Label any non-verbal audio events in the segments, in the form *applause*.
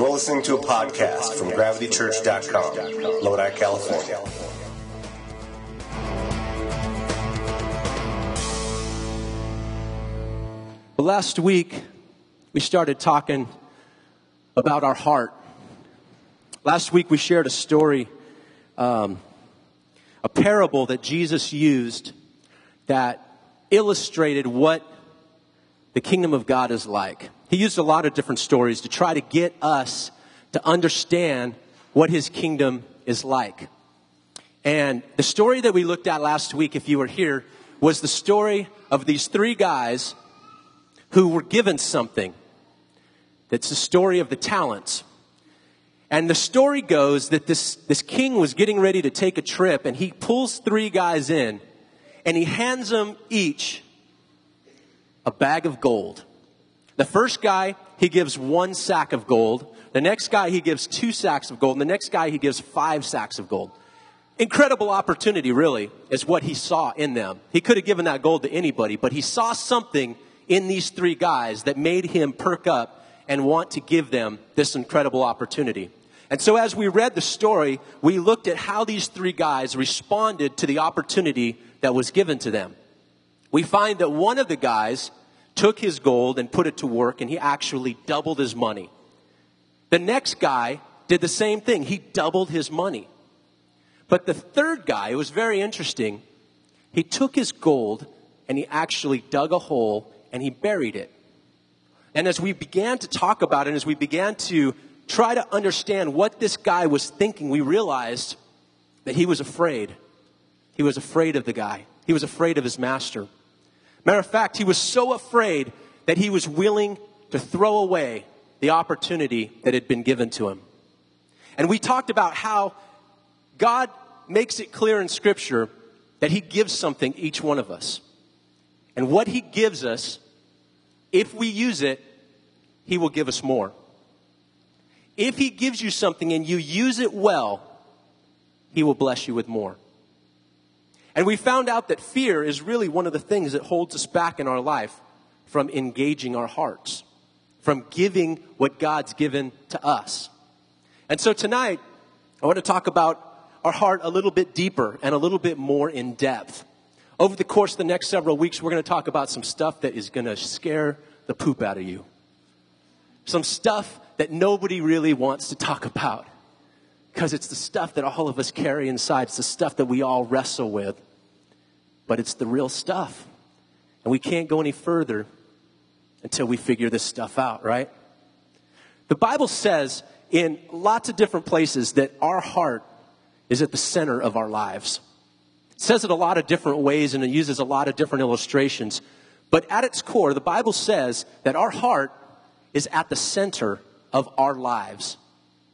You're listening to a podcast from gravitychurch.com, Lodi, California. Last week, we started talking about our heart. Last week, we shared a story, um, a parable that Jesus used that illustrated what the kingdom of God is like. He used a lot of different stories to try to get us to understand what his kingdom is like. And the story that we looked at last week, if you were here, was the story of these three guys who were given something. That's the story of the talents. And the story goes that this, this king was getting ready to take a trip and he pulls three guys in and he hands them each a bag of gold. The first guy, he gives one sack of gold. The next guy, he gives two sacks of gold. And the next guy, he gives five sacks of gold. Incredible opportunity, really, is what he saw in them. He could have given that gold to anybody, but he saw something in these three guys that made him perk up and want to give them this incredible opportunity. And so as we read the story, we looked at how these three guys responded to the opportunity that was given to them. We find that one of the guys took his gold and put it to work, and he actually doubled his money. The next guy did the same thing. He doubled his money. But the third guy, it was very interesting. He took his gold and he actually dug a hole and he buried it. And as we began to talk about it, as we began to try to understand what this guy was thinking, we realized that he was afraid. He was afraid of the guy. He was afraid of his master. Matter of fact, he was so afraid that he was willing to throw away the opportunity that had been given to him. And we talked about how God makes it clear in Scripture that He gives something each one of us. And what He gives us, if we use it, He will give us more. If He gives you something and you use it well, He will bless you with more. And we found out that fear is really one of the things that holds us back in our life from engaging our hearts, from giving what God's given to us. And so tonight, I want to talk about our heart a little bit deeper and a little bit more in depth. Over the course of the next several weeks, we're going to talk about some stuff that is going to scare the poop out of you. Some stuff that nobody really wants to talk about because it's the stuff that all of us carry inside. It's the stuff that we all wrestle with. But it's the real stuff. And we can't go any further until we figure this stuff out, right? The Bible says in lots of different places that our heart is at the center of our lives. It says it a lot of different ways and it uses a lot of different illustrations. But at its core, the Bible says that our heart is at the center of our lives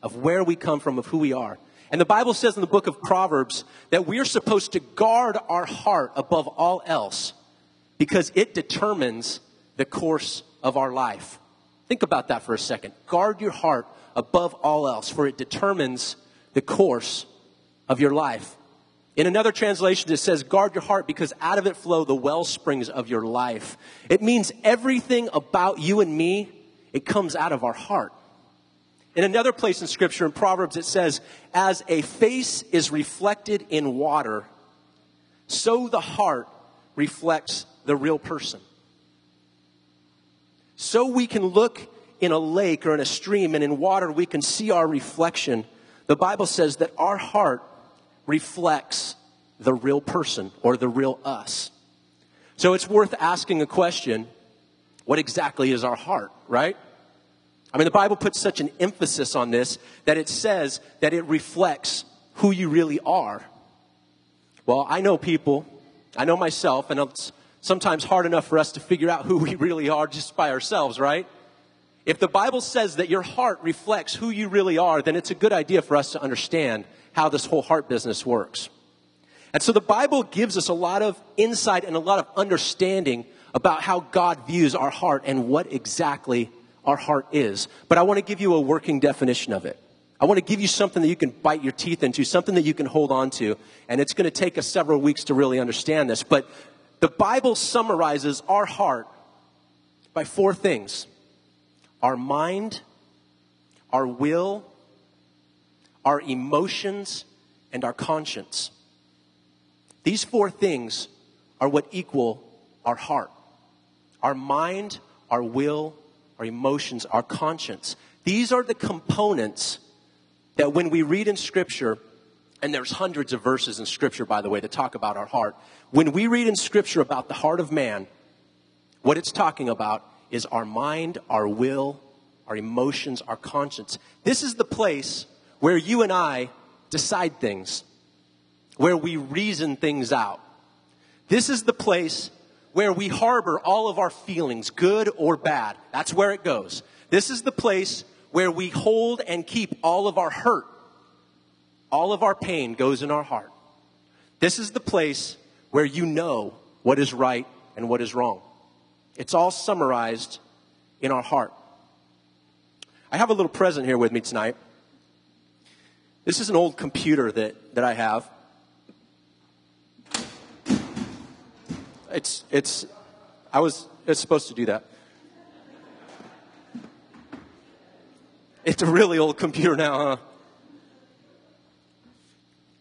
of where we come from, of who we are. And the Bible says in the book of Proverbs that we're supposed to guard our heart above all else because it determines the course of our life. Think about that for a second. Guard your heart above all else, for it determines the course of your life. In another translation, it says, guard your heart because out of it flow the well springs of your life. It means everything about you and me, it comes out of our heart. In another place in Scripture, in Proverbs, it says, As a face is reflected in water, so the heart reflects the real person. So we can look in a lake or in a stream, and in water we can see our reflection. The Bible says that our heart reflects the real person or the real us. So it's worth asking a question what exactly is our heart, right? I mean, the Bible puts such an emphasis on this that it says that it reflects who you really are. Well, I know people, I know myself, and it's sometimes hard enough for us to figure out who we really are just by ourselves, right? If the Bible says that your heart reflects who you really are, then it's a good idea for us to understand how this whole heart business works. And so the Bible gives us a lot of insight and a lot of understanding about how God views our heart and what exactly our heart is. But I want to give you a working definition of it. I want to give you something that you can bite your teeth into, something that you can hold on to. And it's going to take us several weeks to really understand this. But the Bible summarizes our heart by four things our mind, our will, our emotions, and our conscience. These four things are what equal our heart. Our mind, our will, our emotions, our conscience. These are the components that when we read in Scripture, and there's hundreds of verses in Scripture, by the way, that talk about our heart. When we read in Scripture about the heart of man, what it's talking about is our mind, our will, our emotions, our conscience. This is the place where you and I decide things, where we reason things out. This is the place where we harbor all of our feelings, good or bad. That's where it goes. This is the place where we hold and keep all of our hurt. All of our pain goes in our heart. This is the place where you know what is right and what is wrong. It's all summarized in our heart. I have a little present here with me tonight. This is an old computer that, that I have. It's, it's, I was, it's supposed to do that. It's a really old computer now, huh?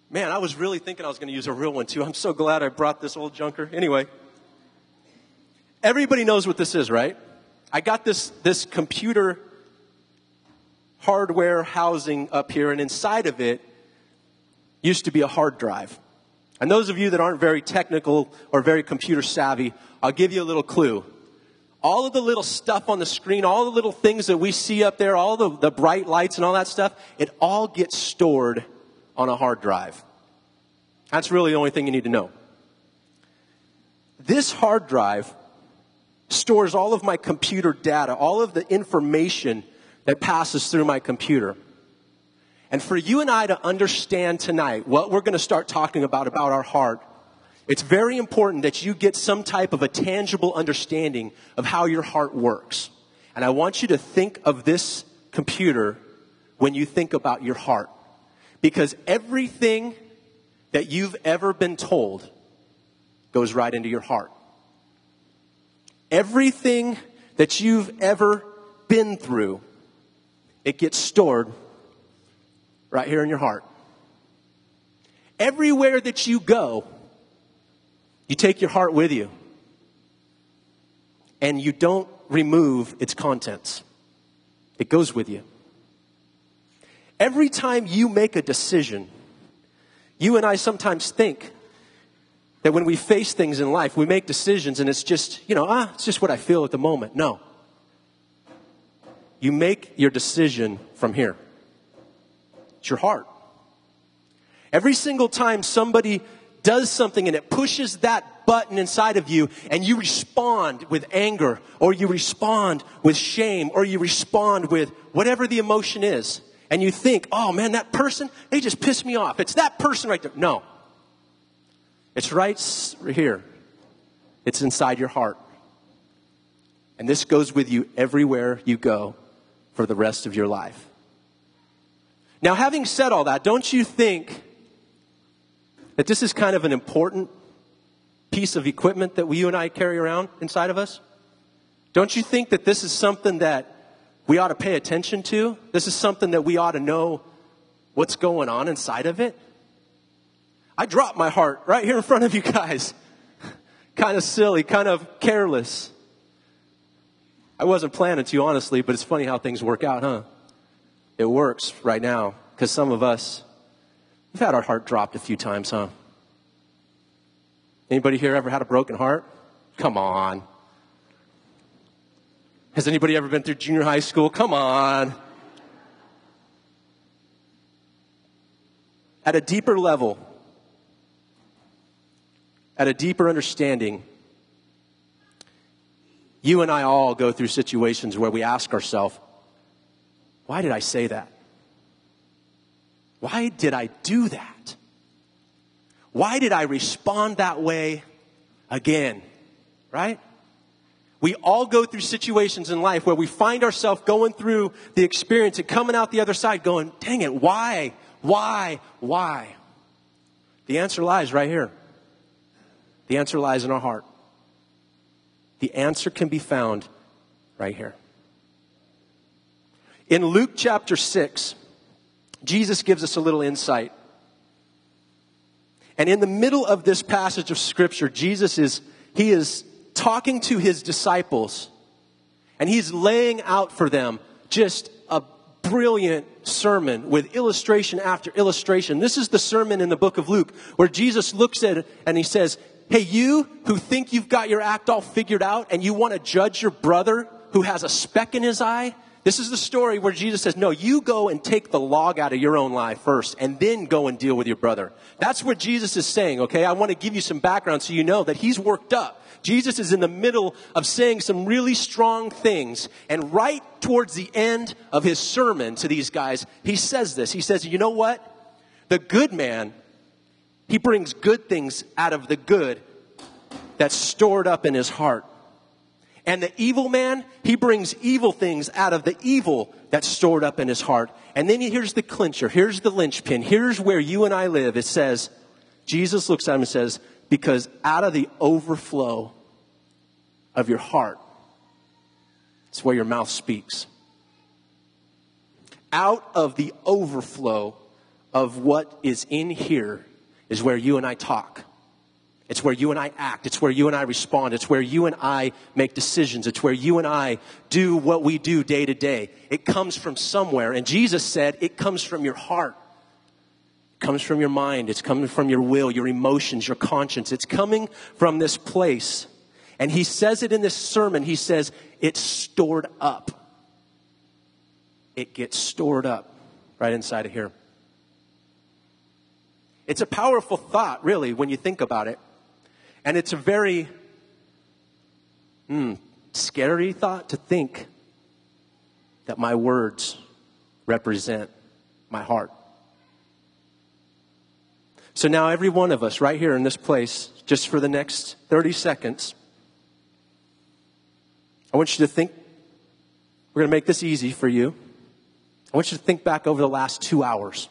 Man, I was really thinking I was going to use a real one too. I'm so glad I brought this old junker. Anyway, everybody knows what this is, right? I got this, this computer hardware housing up here, and inside of it used to be a hard drive. And those of you that aren't very technical or very computer savvy, I'll give you a little clue. All of the little stuff on the screen, all the little things that we see up there, all the, the bright lights and all that stuff, it all gets stored on a hard drive. That's really the only thing you need to know. This hard drive stores all of my computer data, all of the information that passes through my computer. And for you and I to understand tonight what we're going to start talking about about our heart, it's very important that you get some type of a tangible understanding of how your heart works. And I want you to think of this computer when you think about your heart. Because everything that you've ever been told goes right into your heart. Everything that you've ever been through, it gets stored right here in your heart. Everywhere that you go, you take your heart with you and you don't remove its contents. It goes with you. Every time you make a decision, you and I sometimes think that when we face things in life, we make decisions and it's just, you know, ah, it's just what I feel at the moment. No. You make your decision from here. It's your heart. Every single time somebody does something and it pushes that button inside of you and you respond with anger or you respond with shame or you respond with whatever the emotion is and you think, oh man, that person, they just pissed me off. It's that person right there. No. It's right here. It's inside your heart. And this goes with you everywhere you go for the rest of your life. Now, having said all that, don't you think that this is kind of an important piece of equipment that we, you and I carry around inside of us? Don't you think that this is something that we ought to pay attention to? This is something that we ought to know what's going on inside of it? I dropped my heart right here in front of you guys. *laughs* kind of silly, kind of careless. I wasn't planning to, honestly, but it's funny how things work out, huh? It works right now because some of us, we've had our heart dropped a few times, huh? Anybody here ever had a broken heart? Come on. Has anybody ever been through junior high school? Come on. At a deeper level, at a deeper understanding, you and I all go through situations where we ask ourselves, why did I say that? Why did I do that? Why did I respond that way again? Right? We all go through situations in life where we find ourselves going through the experience and coming out the other side going, dang it, why? Why? Why? The answer lies right here. The answer lies in our heart. The answer can be found right here. In Luke chapter 6, Jesus gives us a little insight. And in the middle of this passage of scripture, Jesus is, he is talking to his disciples and he's laying out for them just a brilliant sermon with illustration after illustration. This is the sermon in the book of Luke where Jesus looks at it and he says, Hey, you who think you've got your act all figured out and you want to judge your brother who has a speck in his eye, this is the story where Jesus says, No, you go and take the log out of your own life first, and then go and deal with your brother. That's what Jesus is saying, okay? I want to give you some background so you know that he's worked up. Jesus is in the middle of saying some really strong things, and right towards the end of his sermon to these guys, he says this. He says, You know what? The good man, he brings good things out of the good that's stored up in his heart. And the evil man, he brings evil things out of the evil that's stored up in his heart. And then here's the clincher. Here's the linchpin. Here's where you and I live. It says, Jesus looks at him and says, because out of the overflow of your heart, it's where your mouth speaks. Out of the overflow of what is in here is where you and I talk. It's where you and I act. It's where you and I respond. It's where you and I make decisions. It's where you and I do what we do day to day. It comes from somewhere. And Jesus said it comes from your heart. It comes from your mind. It's coming from your will, your emotions, your conscience. It's coming from this place. And he says it in this sermon. He says it's stored up. It gets stored up right inside of here. It's a powerful thought, really, when you think about it. And it's a very mm, scary thought to think that my words represent my heart. So now, every one of us right here in this place, just for the next 30 seconds, I want you to think, we're going to make this easy for you. I want you to think back over the last two hours.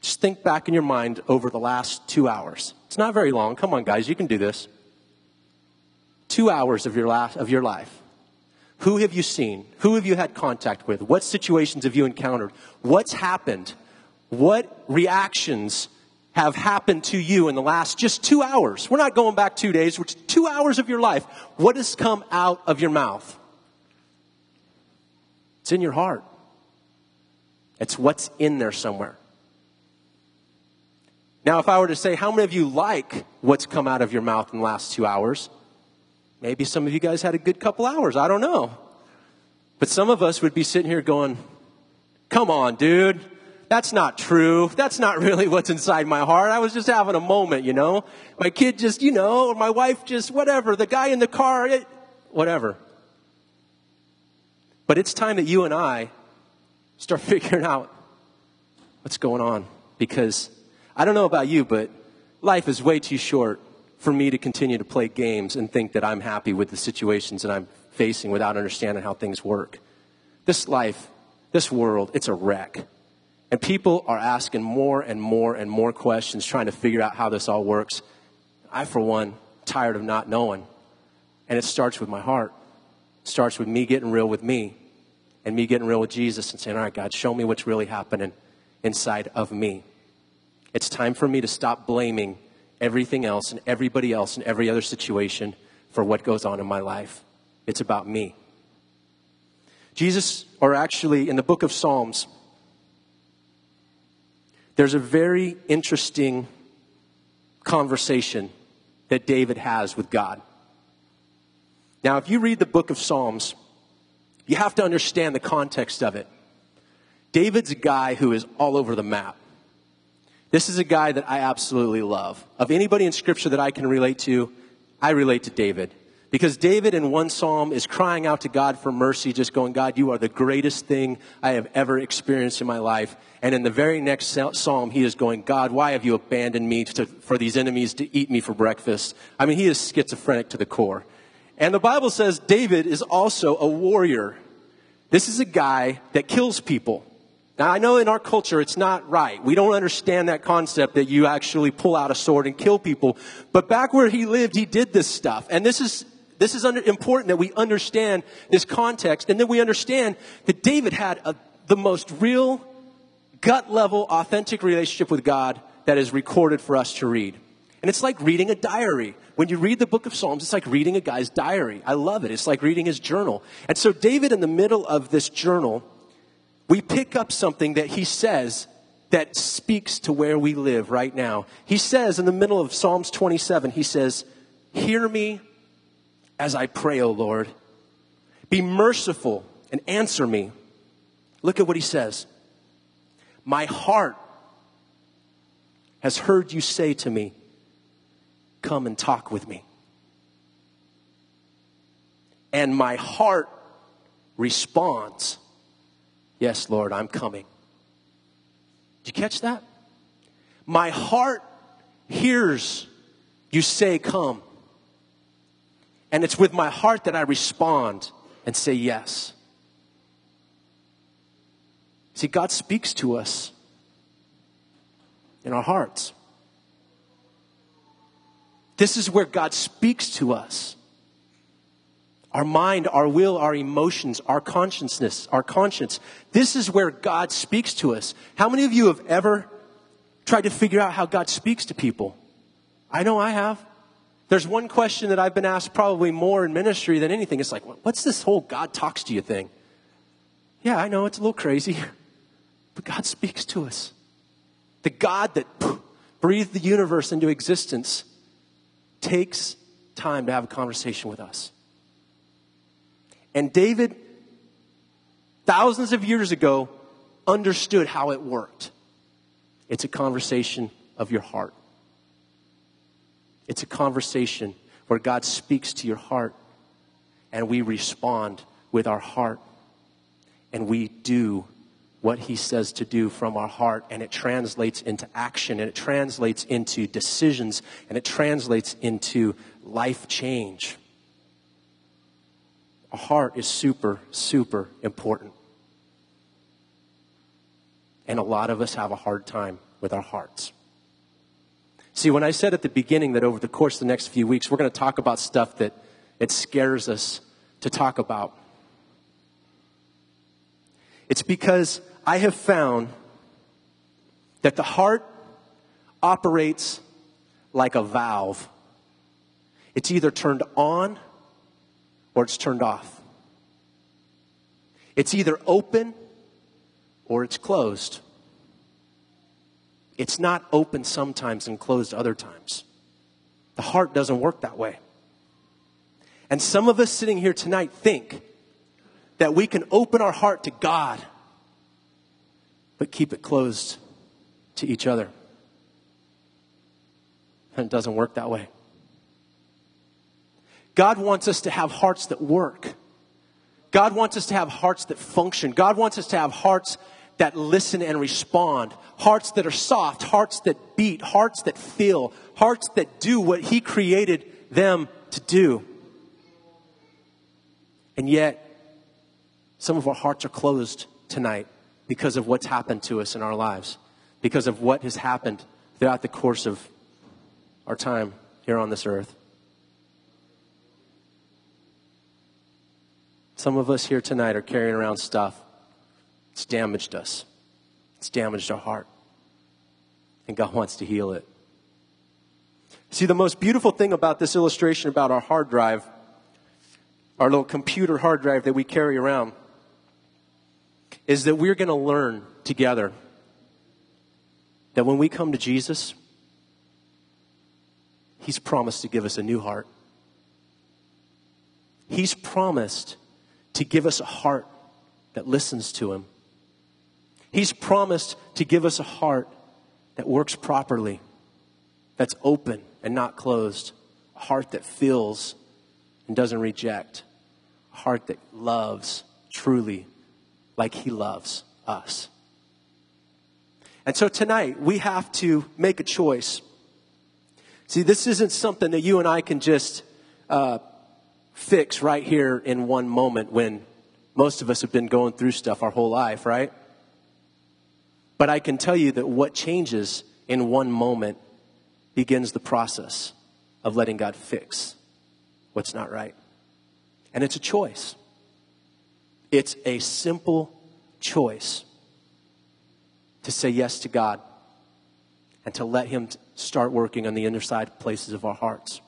Just think back in your mind over the last two hours. It's not very long. Come on, guys, you can do this. Two hours of your, last, of your life. Who have you seen? Who have you had contact with? What situations have you encountered? What's happened? What reactions have happened to you in the last just two hours? We're not going back two days, which two hours of your life. What has come out of your mouth? It's in your heart. It's what's in there somewhere. Now, if I were to say, how many of you like what's come out of your mouth in the last two hours? Maybe some of you guys had a good couple hours. I don't know. But some of us would be sitting here going, come on, dude. That's not true. That's not really *laughs* what's inside my heart. I was just having a moment, you know? My kid just, you know, or my wife just, whatever. The guy in the car, it, whatever. But it's time that you and I start *laughs* figuring out what's going on because I don't know about you, but life is way too short for me to continue to play games and think that I'm happy with the situations that I'm facing without understanding how things work. This life, this world, it's a wreck. And people are asking more and more and more questions trying to figure out how this all works. I, for one, tired of not knowing. And it starts with my heart. It starts with me getting real with me and me getting real with Jesus and saying, All right, God, show me what's really happening inside of me. It's time for me to stop blaming everything else and everybody else in every other situation for what goes on in my life. It's about me. Jesus, or actually in the book of Psalms, there's a very interesting conversation that David has with God. Now, if you read the book of Psalms, you have to understand the context of it. David's a guy who is all over the map. This is a guy that I absolutely love. Of anybody in scripture that I can relate to, I relate to David. Because David in one psalm is crying out to God for mercy, just going, God, you are the greatest thing I have ever experienced in my life. And in the very next psalm, he is going, God, why have you abandoned me to, for these enemies to eat me for breakfast? I mean, he is schizophrenic to the core. And the Bible says David is also a warrior. This is a guy that kills people. Now, I know in our culture it's not right. We don't understand that concept that you actually pull out a sword and kill people. But back where he lived, he did this stuff. And this is, This is under, important that we understand this context and then we understand that David had a, the most real, gut level, authentic relationship with God that is recorded for us to read. And it's like reading a diary. When you read the book of Psalms, it's like reading a guy's diary. I love it. It's like reading his journal. And so, David, in the middle of this journal, we pick up something that he says that speaks to where we live right now. He says in the middle of Psalms 27, he says, Hear me as I pray, O Lord. Be merciful and answer me. Look at what he says. My heart has heard you say to me, Come and talk with me. And my heart responds, Yes, Lord, I'm coming. Did you catch that? My heart hears you say, Come. And it's with my heart that I respond and say yes. See, God speaks to us in our hearts. This is where God speaks to us. Our mind, our will, our emotions, our consciousness, our conscience. This is where God speaks to us. How many of you have ever tried to figure out how God speaks to people? I know I have. There's one question that I've been asked probably more in ministry than anything. It's like, what's this whole God talks to you thing? Yeah, I know it's a little crazy, *laughs* but God speaks to us. The God that *clears throat* breathed the universe into existence takes time to have a conversation with us. And David, thousands of years ago, understood how it worked. It's a conversation of your heart. It's a conversation where God speaks to your heart and we respond with our heart and we do what he says to do from our heart, and it translates into action, and it translates into decisions, and it translates into life change. A heart is super, super important. And a lot of us have a hard time with our hearts. See, when I said at the beginning that over the course of the next few weeks, we're going to talk about stuff that it scares us to talk about. It's because I have found that the heart operates like a valve. It's either turned on or it's turned off. It's either open or it's closed. It's not open sometimes and closed other times. The heart doesn't work that way. And some of us sitting here tonight think that we can open our heart to God but keep it closed to each other. And it doesn't work that way. God wants us to have hearts that work. God wants us to have hearts that function. God wants us to have hearts that listen and respond. Hearts that are soft, hearts that beat, hearts that feel, hearts that do what He created them to do. And yet, some of our hearts are closed tonight because of what's happened to us in our lives, because of what has happened throughout the course of our time here on this earth. Some of us here tonight are carrying around stuff. It's damaged us. It's damaged our heart. And God wants to heal it. See, the most beautiful thing about this illustration about our hard drive, our little computer hard drive that we carry around, is that we're going to learn together that when we come to Jesus, He's promised to give us a new heart. He's promised to give us a heart that listens to Him. He's promised to give us a heart that works properly, that's open and not closed, a heart that feels and doesn't reject, a heart that loves truly like He loves us. And so tonight, we have to make a choice. See, this isn't something that you and I can just uh, fix right here in one moment when most of us have been going through stuff our whole life, right? But I can tell you that what changes in one moment begins the process of letting God fix what's not right. And it's a choice. It's a simple choice to say yes to God and to let Him start working on the inner side places of our hearts.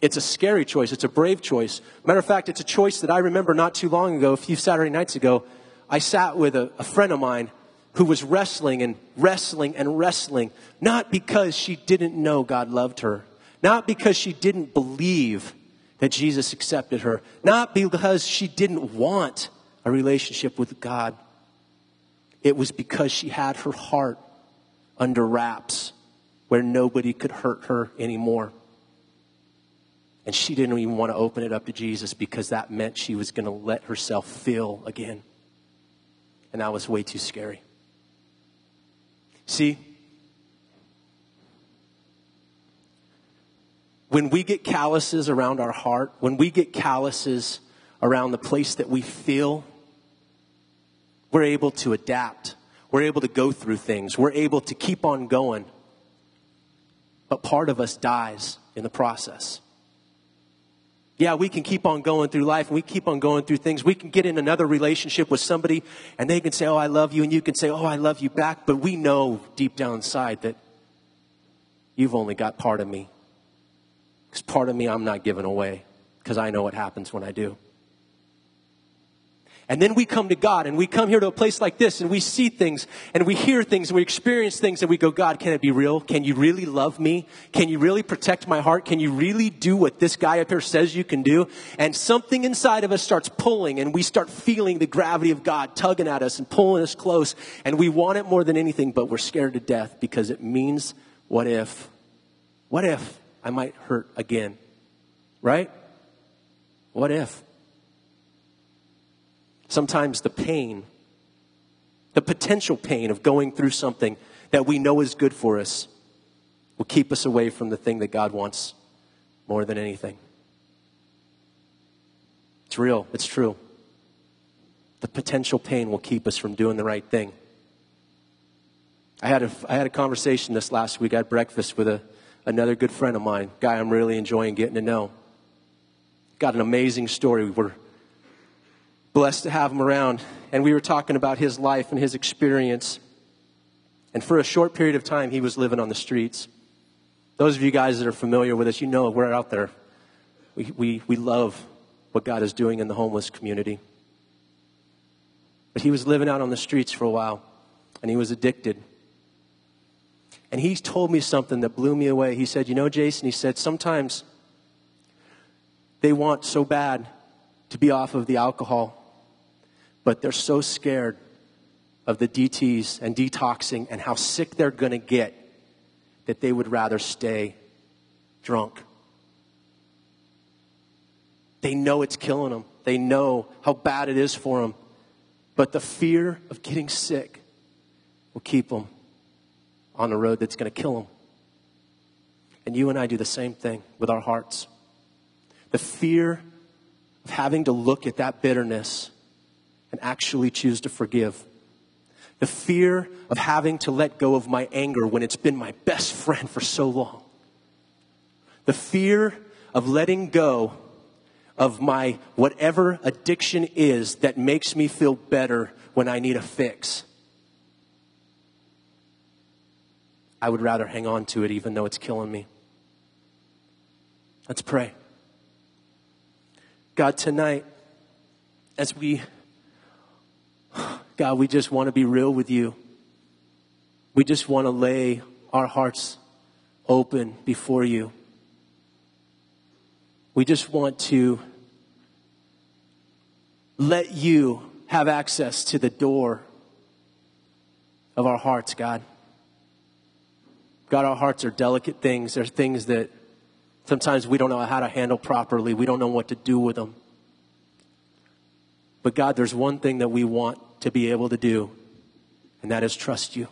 It's a scary choice. It's a brave choice. Matter of fact, it's a choice that I remember not too long ago, a few Saturday nights ago. I sat with a, a friend of mine who was wrestling and wrestling and wrestling, not because she didn't know God loved her, not because she didn't believe that Jesus accepted her, not because she didn't want a relationship with God. It was because she had her heart under wraps where nobody could hurt her anymore. And she didn't even want to open it up to Jesus because that meant she was going to let herself feel again. And that was way too scary. See, when we get calluses around our heart, when we get calluses around the place that we feel, we're able to adapt. We're able to go through things. We're able to keep on going. But part of us dies in the process. Yeah, we can keep on going through life and we keep on going through things. We can get in another relationship with somebody and they can say, Oh, I love you. And you can say, Oh, I love you back. But we know deep down inside that you've only got part of me. Because part of me I'm not giving away because I know what happens when I do. And then we come to God and we come here to a place like this and we see things and we hear things and we experience things and we go, God, can it be real? Can you really love me? Can you really protect my heart? Can you really do what this guy up here says you can do? And something inside of us starts pulling and we start feeling the gravity of God tugging at us and pulling us close. And we want it more than anything, but we're scared to death because it means what if? What if I might hurt again? Right? What if? Sometimes the pain, the potential pain of going through something that we know is good for us, will keep us away from the thing that God wants more than anything. It's real, it's true. The potential pain will keep us from doing the right thing. I had a, I had a conversation this last week. Had breakfast with a, another good friend of mine, guy I'm really enjoying getting to know. Got an amazing story. We're blessed to have him around. And we were talking about his life and his experience. And for a short period of time, he was living on the streets. Those of you guys that are familiar with us, you know we're out there. We, we, we love what God is doing in the homeless community. But he was living out on the streets for a while, and he was addicted. And he told me something that blew me away. He said, You know, Jason, he said, sometimes they want so bad to be off of the alcohol but they're so scared of the DTs and detoxing and how sick they're going to get that they would rather stay drunk. They know it's killing them. They know how bad it is for them. But the fear of getting sick will keep them on a road that's going to kill them. And you and I do the same thing with our hearts. The fear of having to look at that bitterness and actually choose to forgive. The fear of having to let go of my anger when it's been my best friend for so long. The fear of letting go of my whatever addiction is that makes me feel better when I need a fix. I would rather hang on to it even though it's killing me. Let's pray. God, tonight, as we God, we just want to be real with you. We just want to lay our hearts open before you. We just want to let you have access to the door of our hearts, God. God, our hearts are delicate things. They're things that sometimes we don't know how to handle properly. We don't know what to do with them. But God, there's one thing that we want to be able to do, and that is trust you.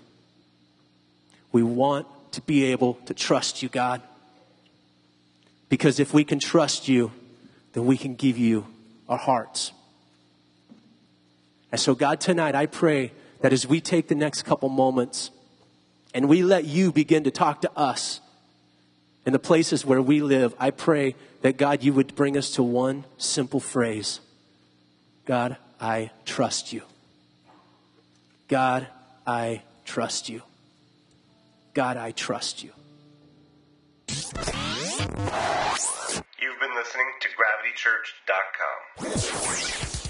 We want to be able to trust you, God. Because if we can trust you, then we can give you our hearts. And so, God, tonight I pray that as we take the next couple moments and we let you begin to talk to us in the places where we live, I pray that God, you would bring us to one simple phrase God, I trust you. God, I trust you. God, I trust you. You've been listening to GravityChurch.com.